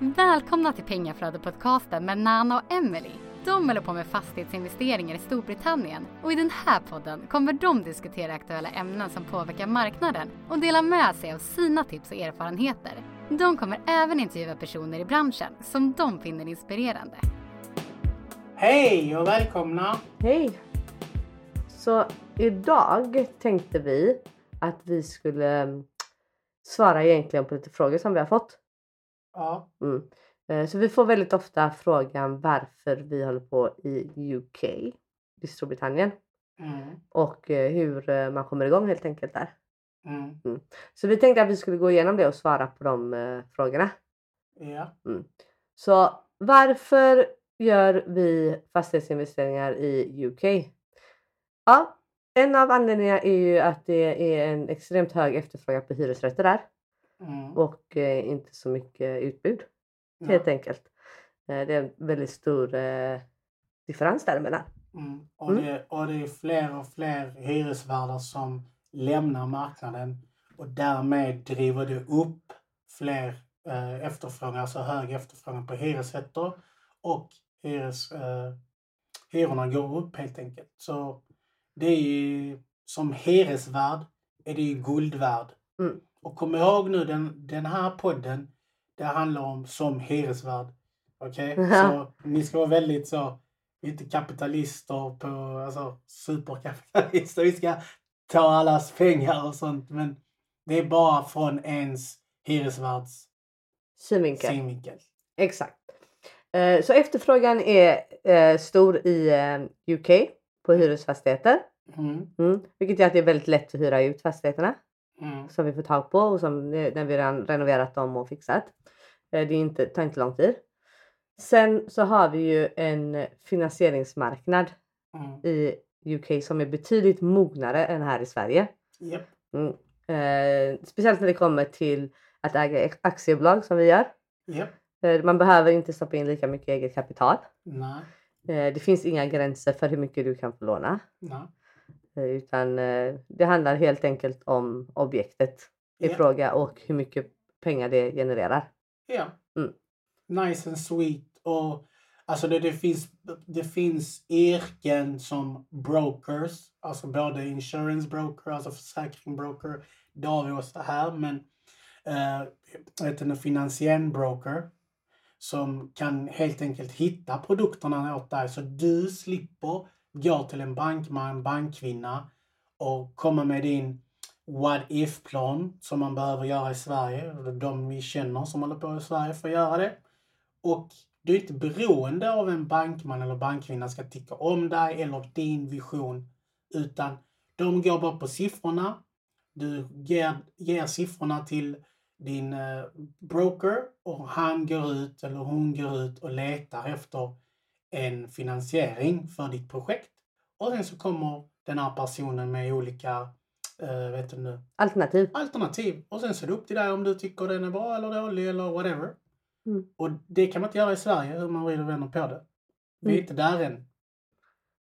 Välkomna till Pengaflödet-podcasten med Nana och Emily. De håller på med fastighetsinvesteringar i Storbritannien och i den här podden kommer de diskutera aktuella ämnen som påverkar marknaden och dela med sig av sina tips och erfarenheter. De kommer även intervjua personer i branschen som de finner inspirerande. Hej och välkomna! Hej! Så idag tänkte vi att vi skulle mm, svara egentligen på lite frågor som vi har fått. Ja, Mm. Eh, Så vi får väldigt ofta frågan varför vi håller på i UK, i Storbritannien mm, och eh, hur eh, man kommer igång helt enkelt där. mm, Så vi tänkte att vi skulle gå igenom det och svara på de frågorna. ja, Så varför gör vi fastighetsinvesteringar i UK? Ja, en av anledningarna är ju att det är en extremt hög efterfrågan på hyresrätter där mm, och eh, inte så mycket utbud helt ja, enkelt. Eh, det är en väldigt stor eh, differens däremellan. mm. Och, Mm. det, och det är fler och fler hyresvärdar som lämnar marknaden och därmed driver det upp fler eh, efterfrågan, alltså hög efterfrågan på hyresrätter och hyres, eh, hyrorna går upp helt enkelt. Så det är ju som hyresvärd är det ju guld värd. Mm. Och kom ihåg nu den, den här podden, det handlar om som hyresvärd. Okej? Ja. Så ni ska vara väldigt så, inte kapitalister på, alltså superkapitalister. Vi ska ta allas pengar och sånt. Men det är bara från ens hyresvärds Synvinkel. synvinkel. Exakt. Eh, så efterfrågan är eh, stor i eh, UK på hyresfastigheter. Mm, Mm. Vilket gör att det är väldigt lätt att hyra ut fastigheterna. Mm, som vi får tag på och som eh, när vi redan renoverat dem och fixat. Eh, Det är inte, tar inte lång tid. Sen så har vi ju en finansieringsmarknad mm. i UK som är betydligt mognare än här i Sverige. Japp. Mm. Eh, speciellt när det kommer till att äga aktiebolag som vi gör. Japp. Eh, man behöver inte stoppa in lika mycket eget kapital. Eh, det finns inga gränser för hur mycket du kan få låna. Nej. Eh, utan eh, det handlar helt enkelt om objektet i Ja. fråga och hur mycket pengar det genererar. Ja. Mm. Nice and sweet. Och alltså det, det, finns, det finns yrken som brokers, alltså både insurance broker, alltså försäkring broker. Det har vi också här, men eh, en finansiell broker som kan helt enkelt hitta produkterna åt dig så du slipper gå till en bankman, bankkvinna och komma med din what if-plan som man behöver göra i Sverige. De vi känner som håller på i Sverige får göra det. Och du är inte beroende av en bankman eller bankkvinna ska tycka om dig eller din vision. Utan de går bara på siffrorna. Du ger, ger siffrorna till din eh, broker och han går ut eller hon går ut och letar efter en finansiering för ditt projekt. Och sen så kommer den här personen med olika eh, vet du nu, Alternativ. alternativ. Och sen så är det upp till dig om du tycker den är bra eller dålig eller whatever. Mm. Och det kan man inte göra i Sverige hur man vrider och vänder på det. Vi är Mm. inte där än.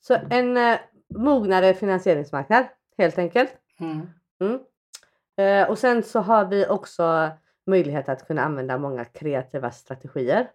Så en eh, mognare finansieringsmarknad helt enkelt. Mm. Mm. Eh, och sen så har vi också möjlighet att kunna använda många kreativa strategier.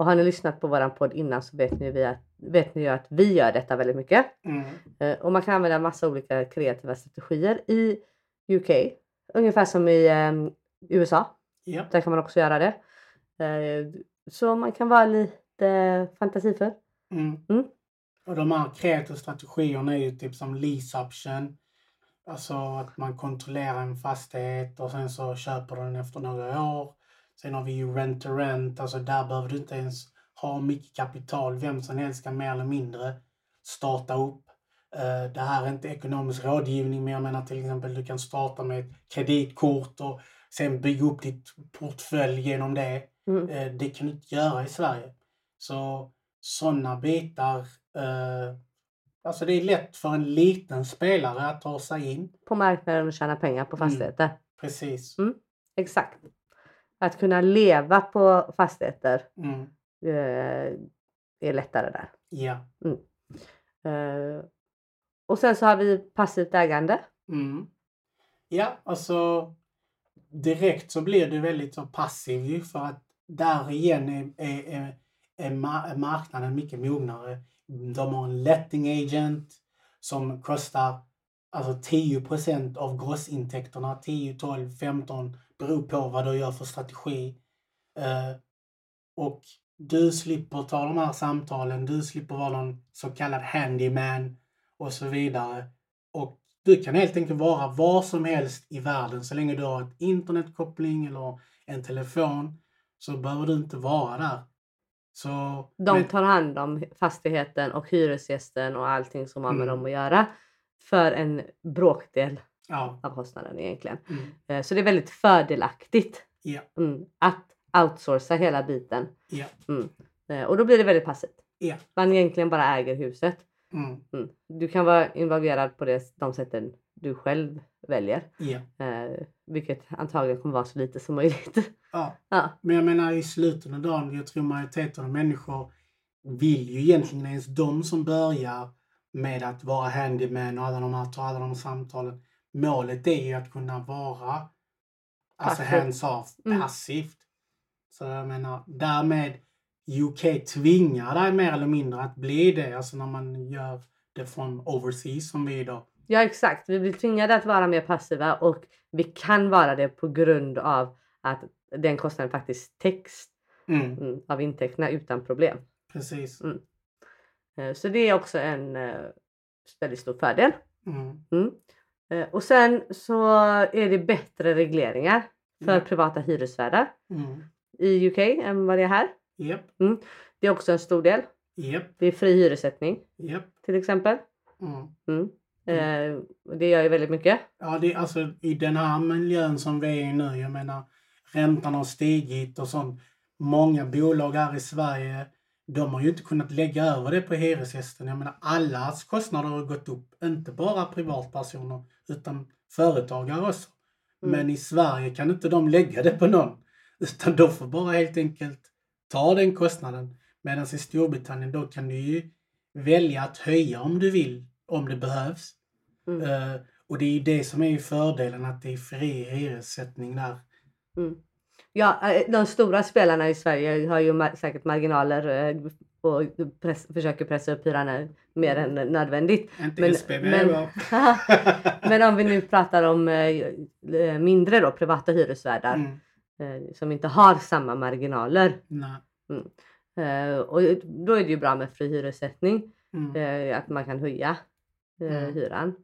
Och har ni lyssnat på våran podd innan så vet ni, vi att, vet ni ju att vi gör detta väldigt mycket. Mm. Eh, och man kan använda massa olika kreativa strategier i UK. Ungefär som i eh, USA. Ja. Där kan man också göra det. Eh, så man kan vara lite fantasifull. Mm. Mm. Och de här kreativa strategierna är ju typ som lease option. Alltså att man kontrollerar en fastighet och sen så köper den efter några år. Sen har vi ju rent to rent. Alltså där behöver du inte ens ha mycket kapital. Vem som helst kan mer eller mindre starta upp. Eh, Det här är inte ekonomisk rådgivning men jag menar till exempel du kan starta med ett kreditkort och sen bygga upp ditt portfölj genom det. Mm. Eh, Det kan du inte göra i Sverige. Så sådana bitar. Eh, alltså det är lätt för en liten spelare att ta sig in. På marknaden och tjäna pengar på Mm. fastigheter. Precis. Mm. Exakt. Att kunna leva på fastigheter Mm. eh, är lättare där. Ja. Eh, och sen så har vi passivt ägande. Mm. Ja, alltså direkt så blir du väldigt så passiv ju för att där igen är, är, är, är marknaden mycket mognare. De har en letting agent som kostar alltså 10% av grossintäkterna. 10, 12, 15 beror på vad du gör för strategi. Eh, och du slipper ta de här samtalen, du slipper vara någon så kallad handyman och så vidare. Och du kan helt enkelt vara var som helst i världen så länge du har ett internetkoppling eller en telefon så behöver du inte vara där. Så, De tar hand om fastigheten och hyresgästen och allting som har med Mm. dem att göra för en bråkdel ja, av kostnaden egentligen. mm, Eh, Så det är väldigt fördelaktigt ja, mm, att outsourca hela biten. ja, Eh, Och då blir det väldigt passivt. ja. Man egentligen bara äger huset. Mm, Mm. Du kan vara involverad på det, de sätten du själv väljer. ja, Eh, vilket antagligen kommer vara så lite som möjligt. ja. ja. Men jag menar i slutet av dagen, jag tror majoriteten av människor vill ju egentligen ens de som börjar med att vara handyman och alla de här, ta alla de samtalen. Målet är ju att kunna vara alltså hands-off, Mm. passivt. Så jag menar, därmed UK tvingar dig mer eller mindre att bli det, alltså när man gör det från overseas som vi då. ja exakt, vi blir tvingade att vara mer passiva och vi kan vara det på grund av att den kostnaden faktiskt täcks Mm, mm, av intäkterna utan problem. precis. Eh, Så det är också en eh, väldigt stor fördel. Mm, Mm. Och sen så är det bättre regleringar för Ja. privata hyresvärdar mm. i UK än vad det är här. Japp, Det är också en stor del. japp, Det är fri hyressättning japp. till exempel. Mm. Mm. Eh, och det gör ju väldigt mycket. Ja, det, alltså i den här miljön som vi är i nu, jag menar räntan har stigit och sånt. Många bolag här i Sverige, de har ju inte kunnat lägga över det på hyresgästen. Jag menar allas kostnader har gått upp, inte bara privatpersoner utan företagare också. Mm. Men i Sverige kan inte de lägga det på någon. Utan de får bara helt enkelt ta den kostnaden. Medan i Storbritannien då kan du ju välja att höja om du vill, om det behövs. Mm. Eh, och det är ju det som är fördelen att det är fri hyressättning där. Mm. Ja, eh, de stora spelarna i Sverige har ju ma- säkert marginaler eh, och press, försöker pressa upp eh, mer än nödvändigt. Inte Men- SBB men-? Men om vi nu pratar om eh, mindre då, privata hyresvärdar mm. eh, som inte har samma marginaler. Eh, och då är det ju bra med fri hyressättning, Mm. att man kan höja Mm. hyran.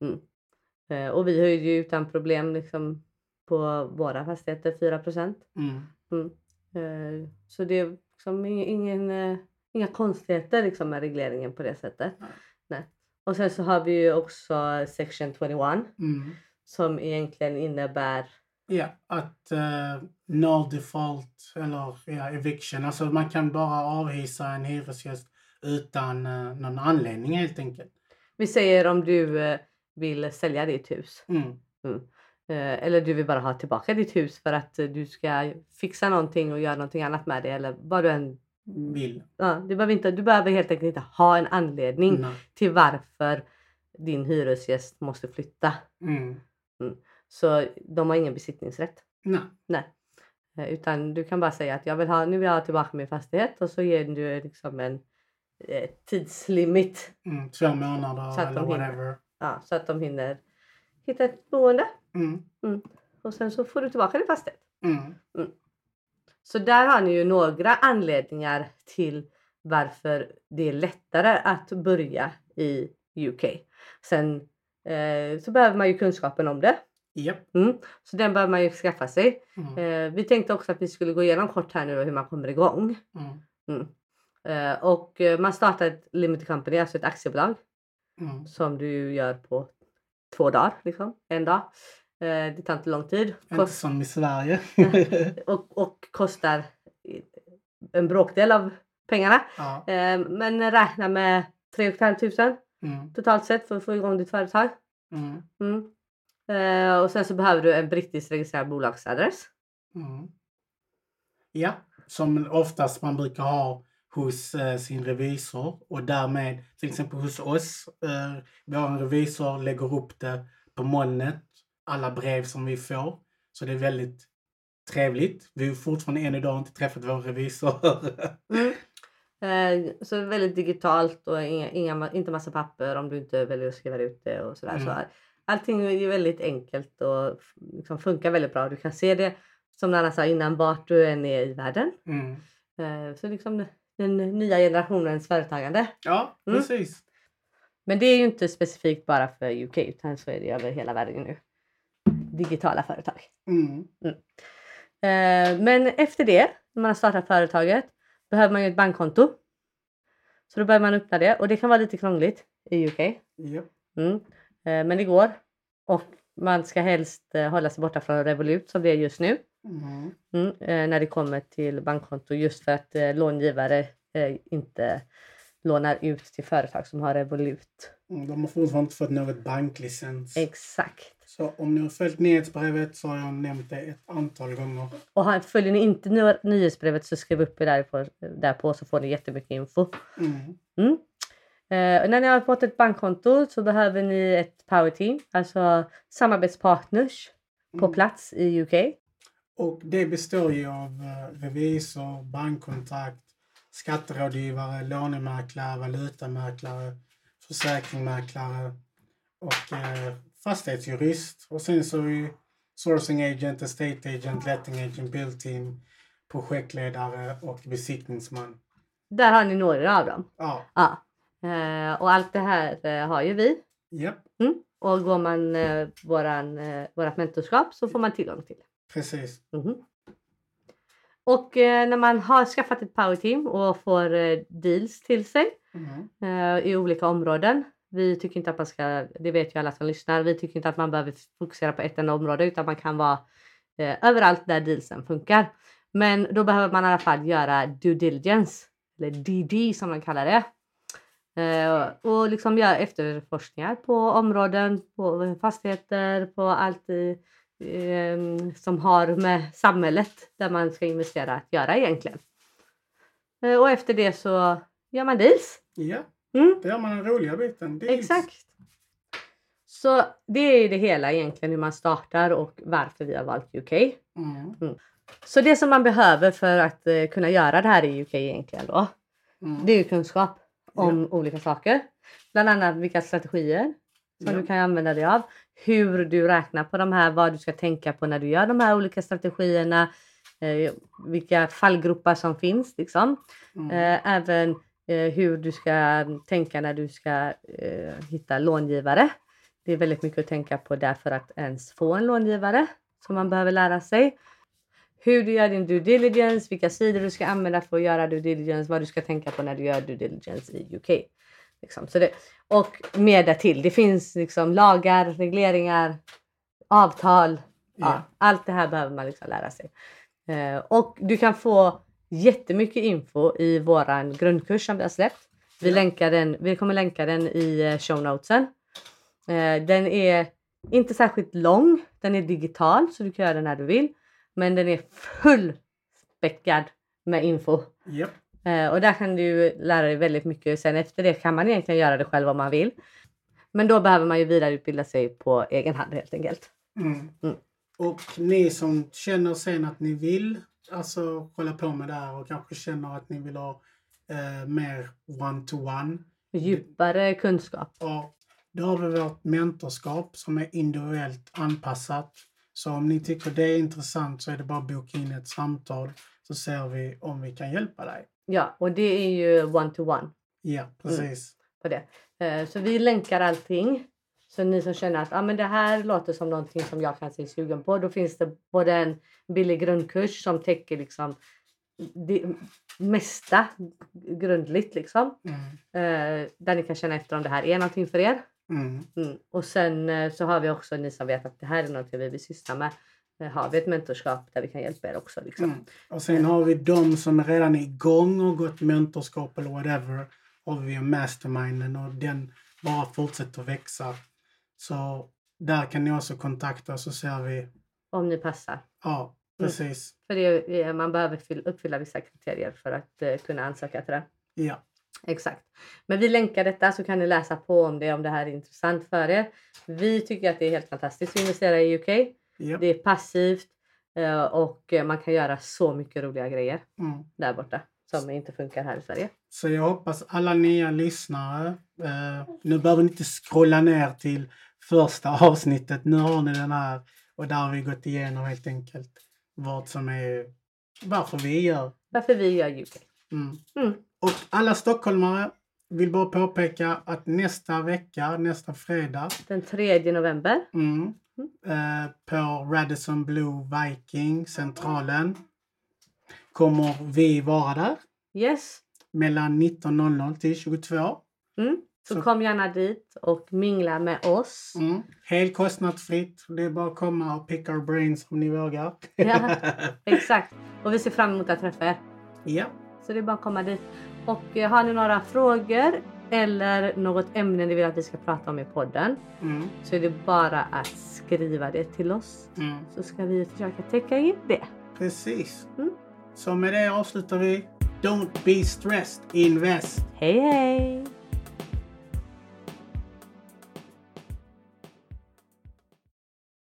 Mm. Och vi höjde ju utan problem liksom på våra fastigheter 4 Mm. Eh, så det är liksom ingen, eh, inga konstigheter liksom med regleringen på det sättet. Nej. Nej. Och sen så har vi ju också section 21 Mm. som egentligen innebär Ja, att uh, no default eller ja, eviction. Alltså man kan bara avhysa en hyresgäst utan uh, någon anledning helt enkelt. Vi säger om du eh, vill sälja ditt hus Mm. eh, eller du vill bara ha tillbaka ditt hus för att eh, du ska fixa någonting och göra någonting annat med det eller vad du än Vill. Ja, du, behöver inte, du behöver helt enkelt inte ha en anledning Nej. till varför din hyresgäst måste flytta. Mm. Så de har ingen besittningsrätt. Nej. Eh, Utan du kan bara säga att jag vill ha, nu vill jag ha tillbaka min fastighet och så ger du liksom en eh, tidslimit Mm. Två månader Så att eller de hinner. whatever. ja, så att de hinner hitta ett boende Mm. och sen så får du tillbaka din fastighet. Mm. Så där har ni ju några anledningar till varför det är lättare att börja i UK. Sen eh, så behöver man ju kunskapen om det. Japp. Mm. Så den behöver man ju skaffa sig. Mm. Eh, vi tänkte också att vi skulle gå igenom kort här nu hur man kommer igång. Mm. Eh, och eh, man startar ett limited company, alltså ett aktiebolag Mm. som du gör på två dagar, liksom, en dag. Eh, det tar inte lång tid Inte Kost, som i Sverige. och, och kostar en bråkdel av pengarna. ja. Eh, men räkna med 3 500 Mm. totalt sett för att få igång ditt företag. Mm. Mm. Eh, och sen så behöver du en brittisk registrerad bolagsadress. Mm. Ja, som oftast man brukar ha hos eh, sin revisor och därmed till exempel hos oss. Eh, vår revisor lägger upp det på molnet, alla brev som vi får. Så det är väldigt trevligt. Vi har fortfarande än idag inte träffat vår revisor. Mm. Eh, så väldigt digitalt och inga, inga, inte massa papper om du inte väljer att skriva ut det och sådär. Mm. Så allting är väldigt enkelt och liksom funkar väldigt bra. Du kan se det som Nanna sa innan vart du än är i världen. Mm. Eh, så liksom den nya generationens företagande. Ja, Mm. precis. Men det är ju inte specifikt bara för UK utan så är det över hela världen nu. Digitala företag. Mm. Eh, men efter det, när man har startat företaget, behöver man ju ett bankkonto. Så då behöver man öppna det och det kan vara lite krångligt i UK. Japp. Mm. Eh, men det går. Och man ska helst eh, hålla sig borta från Revolut som det är just nu. Mm. Mm. Eh, när det kommer till bankkonto just för att eh, långivare eh, inte lånar ut till företag som har Revolut. Mm, De har fortfarande inte fått något banklicens. Exakt. Så om ni har följt nyhetsbrevet så har jag nämnt det ett antal gånger. Och har- följer ni inte ny- nyhetsbrevet så skriv upp er därpå, därpå så får ni jättemycket info. Mm. Mm. Eh, när ni har fått ett bankkonto så behöver ni ett power team, alltså samarbetspartners på Mm. plats i UK. Och det består ju av eh, revisor, bankkontakt, skatterådgivare, lånemäklare, valutamäklare, försäkringsmäklare och eh, fastighetsjurist. Och sen så är sourcing agent, estate agent, letting agent, build team, projektledare och besiktningsman. Där har ni några av dem. Ja, Ja. Eh, och allt det här eh, har ju vi. japp, Och går man eh, våran, eh, vårat mentorskap så får man tillgång till det. Precis. Mhm. Och eh, när man har skaffat ett power team och får eh, deals till sig Mm. eh, i olika områden. Vi tycker inte att man ska, det vet ju alla som lyssnar, vi tycker inte att man behöver fokusera på ett enda område utan man kan vara eh, överallt där dealsen funkar. Men då behöver man i alla fall göra due diligence, eller DD som man kallar det. Eh, och liksom göra efterforskningar på områden, på fastigheter, på allt i, som har med samhället där man ska investera att göra egentligen. Eh, och efter det så gör man deals. Ja, Mm. det gör man den roliga biten. Deals. Exakt. Så det är det hela egentligen hur man startar och varför vi har valt UK. Mm. Så det som man behöver för att eh, kunna göra det här i UK egentligen då, Mm. det är ju kunskap om olika saker. Bland annat vilka strategier som Ja. du kan använda dig av. Hur du räknar på de här, vad du ska tänka på när du gör de här olika strategierna. Eh, vilka fallgropar som finns liksom. Mm. Eh, även eh, hur du ska tänka när du ska eh, hitta långivare. Det är väldigt mycket att tänka på där för att ens få en långivare som man behöver lära sig. Hur du gör din due diligence, vilka sidor du ska använda för att göra due diligence, vad du ska tänka på när du gör due diligence i UK. Liksom. Så det, och mer därtill. Det finns liksom lagar, regleringar, avtal. Ja, Ja. allt det här behöver man liksom lära sig. Eh, och du kan få jättemycket info i våran grundkurs som vi har släppt. Vi, Ja. länkar den, vi kommer länka den i eh, show notesen. Eh, den är inte särskilt lång. Den är digital så du kan göra den när du vill. Men den är fullspäckad med info. Japp. Eh, och där kan du lära dig väldigt mycket. Sen efter det kan man egentligen göra det själv om man vill. Men då behöver man ju vidareutbilda sig på egen hand helt enkelt. Mm. Mm. Och ni som känner sen att ni vill alltså hålla på med det här och kanske känner att ni vill ha eh, mer one-to-one. Djupare kunskap. Ja, då har vi vårt mentorskap som är individuellt anpassat. Så om ni tycker det är intressant så är det bara att boka in ett samtal så ser vi om vi kan hjälpa dig. Ja, och det är ju one-to-one Ja, precis. på det. Eh, så vi länkar allting. Så ni som känner att ah, men det här låter som någonting som jag kan se sugen på. Då finns det både en billig grundkurs som täcker liksom det mesta grundligt liksom. Mm. Eh, där ni kan känna efter om det här är någonting för er. Mm. Mm. Och sen eh, så har vi också ni som vet att det här är någonting vi vill syssla med. Eh, har vi ett mentorskap där vi kan hjälpa er också. Liksom. Mm. Och sen har vi de som redan är igång och gått mentorskap eller whatever. Har vi ju masterminden och den bara fortsätter växa. Så där kan ni också kontakta så ser vi. Om ni passar. Ja, precis. För det, man behöver fyll- uppfylla vissa kriterier för att eh, kunna ansöka till det. Ja. Exakt. Men vi länkar detta så kan ni läsa på om det om det här är intressant för er. Vi tycker att det är helt fantastiskt att investera i UK. Ja. Det är passivt. Eh, och man kan göra så mycket roliga grejer Mm. där borta som inte funkar här i Sverige. Så jag hoppas alla nya lyssnare, eh, nu behöver ni inte scrolla ner till första avsnittet. Nu har ni den här och där har vi gått igenom helt enkelt vad som är, varför vi gör. Varför vi gör UK. Mm. Mm. Och alla stockholmare vill bara påpeka att nästa vecka, nästa fredag, Den 3 november. mm, eh, på Radisson Blue Viking centralen kommer vi vara där Yes. mellan 19.00 till 22. Mm. Så, Så- kom gärna dit och mingla med oss. Mm. Helt kostnadsfritt. Det är bara att komma och pick our brains om ni vågar. Ja. Exakt. Och vi ser fram emot att träffa er. ja. Så det är bara att komma dit. Och eh, har ni några frågor eller något ämne ni vill att vi ska prata om i podden Mm. så är det bara att skriva det till oss. Mm. Så ska vi försöka täcka in det. Precis. Mm. Så med det avslutar vi. Don't be stressed, invest. Hej hej!